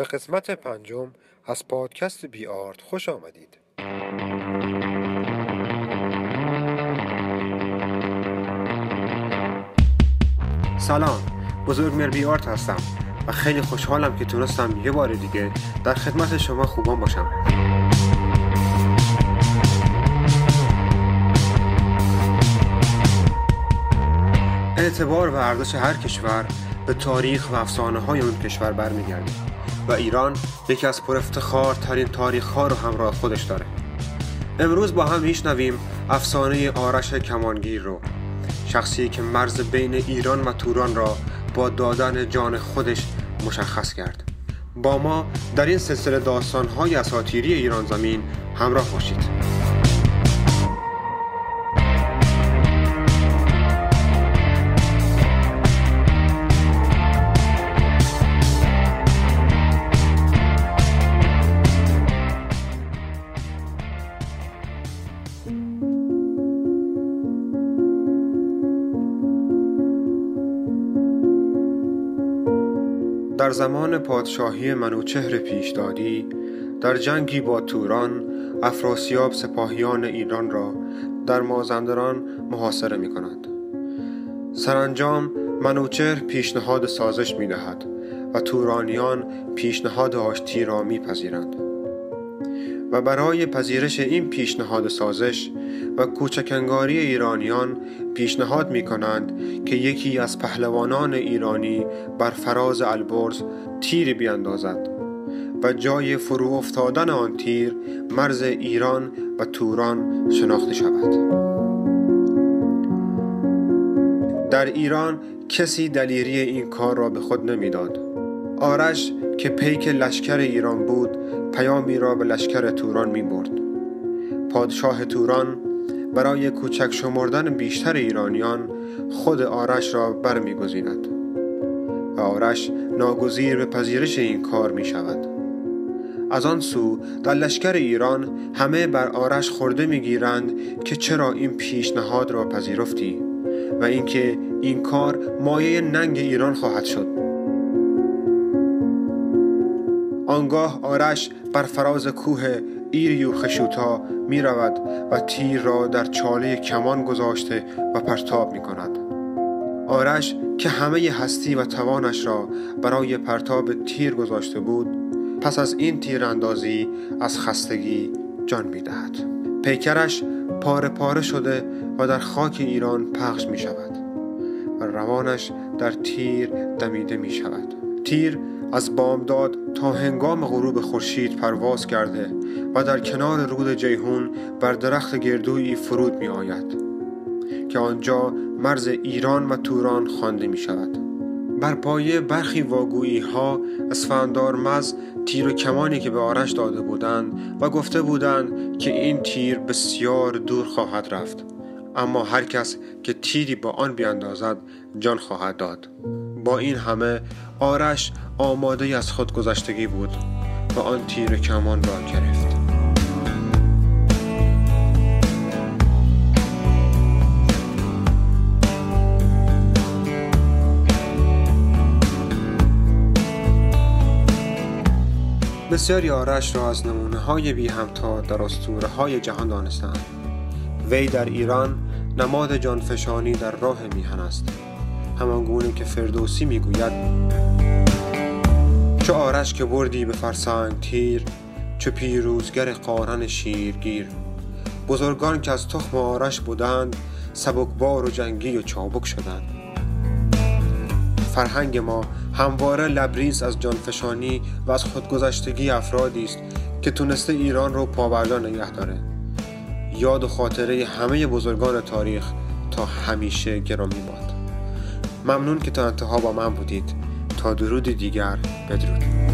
به قسمت پنجم از پادکست بی آرت خوش آمدید. سلام بزرگ مر بی آرت هستم و خیلی خوشحالم که تونستم یه بار دیگه در خدمت شما خوبان باشم اعتبار و ارزش هر کشور به تاریخ و افسانه های اون کشور برمیگرده و ایران یکی از پر ترین تاریخ ها رو همراه خودش داره. امروز با هم میشنویم افسانه آرش کمانگیر رو. شخصی که مرز بین ایران و توران را با دادن جان خودش مشخص کرد. با ما در این سلسله داستان های اساتیری ایران زمین همراه باشید. در زمان پادشاهی منوچهر پیشدادی در جنگی با توران افراسیاب سپاهیان ایران را در مازندران محاصره می کند سرانجام منوچهر پیشنهاد سازش می دهد و تورانیان پیشنهاد آشتی را میپذیرند. و برای پذیرش این پیشنهاد سازش و کوچکنگاری ایرانیان پیشنهاد می کنند که یکی از پهلوانان ایرانی بر فراز البرز تیری بیندازد و جای فرو افتادن آن تیر مرز ایران و توران شناخته شود. در ایران کسی دلیری این کار را به خود نمی‌داد. آرش که پیک لشکر ایران بود پیامی را به لشکر توران می برد. پادشاه توران برای کوچک شمردن بیشتر ایرانیان خود آرش را برمیگزیند و آرش ناگزیر به پذیرش این کار می شود. از آن سو در لشکر ایران همه بر آرش خورده می‌گیرند که چرا این پیشنهاد را پذیرفتی و اینکه این کار مایه ننگ ایران خواهد شد. آنگاه آرش بر فراز کوه ایریو خشوتا می رود و تیر را در چاله کمان گذاشته و پرتاب می کند آرش که همه هستی و توانش را برای پرتاب تیر گذاشته بود پس از این تیر اندازی از خستگی جان می دهد پیکرش پاره پاره شده و در خاک ایران پخش می شود و روانش در تیر دمیده می شود تیر از بامداد تا هنگام غروب خورشید پرواز کرده و در کنار رود جیهون بر درخت گردویی فرود می آید که آنجا مرز ایران و توران خوانده می شود بر پایه برخی واگویی ها اسفندار مز تیر و کمانی که به آرش داده بودند و گفته بودند که این تیر بسیار دور خواهد رفت اما هر کس که تیری با آن بیاندازد جان خواهد داد. با این همه آرش آماده از خودگذشتگی بود و آن تیر کمان را گرفت. بسیاری آرش را از نمونه های بی همتا در اسطوره های جهان دانستند وی در ایران نماد جانفشانی در راه میهن است. همان گونه که فردوسی می‌گوید چو آرش که بردی به فرسنگ تیر چو پیروزگر قارن شیرگیر. بزرگان که از تخم آرش بودند سبکبار و جنگی و چابک شدند. فرهنگ ما همواره لبریز از جانفشانی و از خودگذشتگی افرادی است که تونسته ایران رو پابرجا نگه داره. یاد و خاطره همه بزرگان تاریخ تا همیشه گرامی باد ممنون که تا انتها با من بودید. تا درود دیگر بدرود.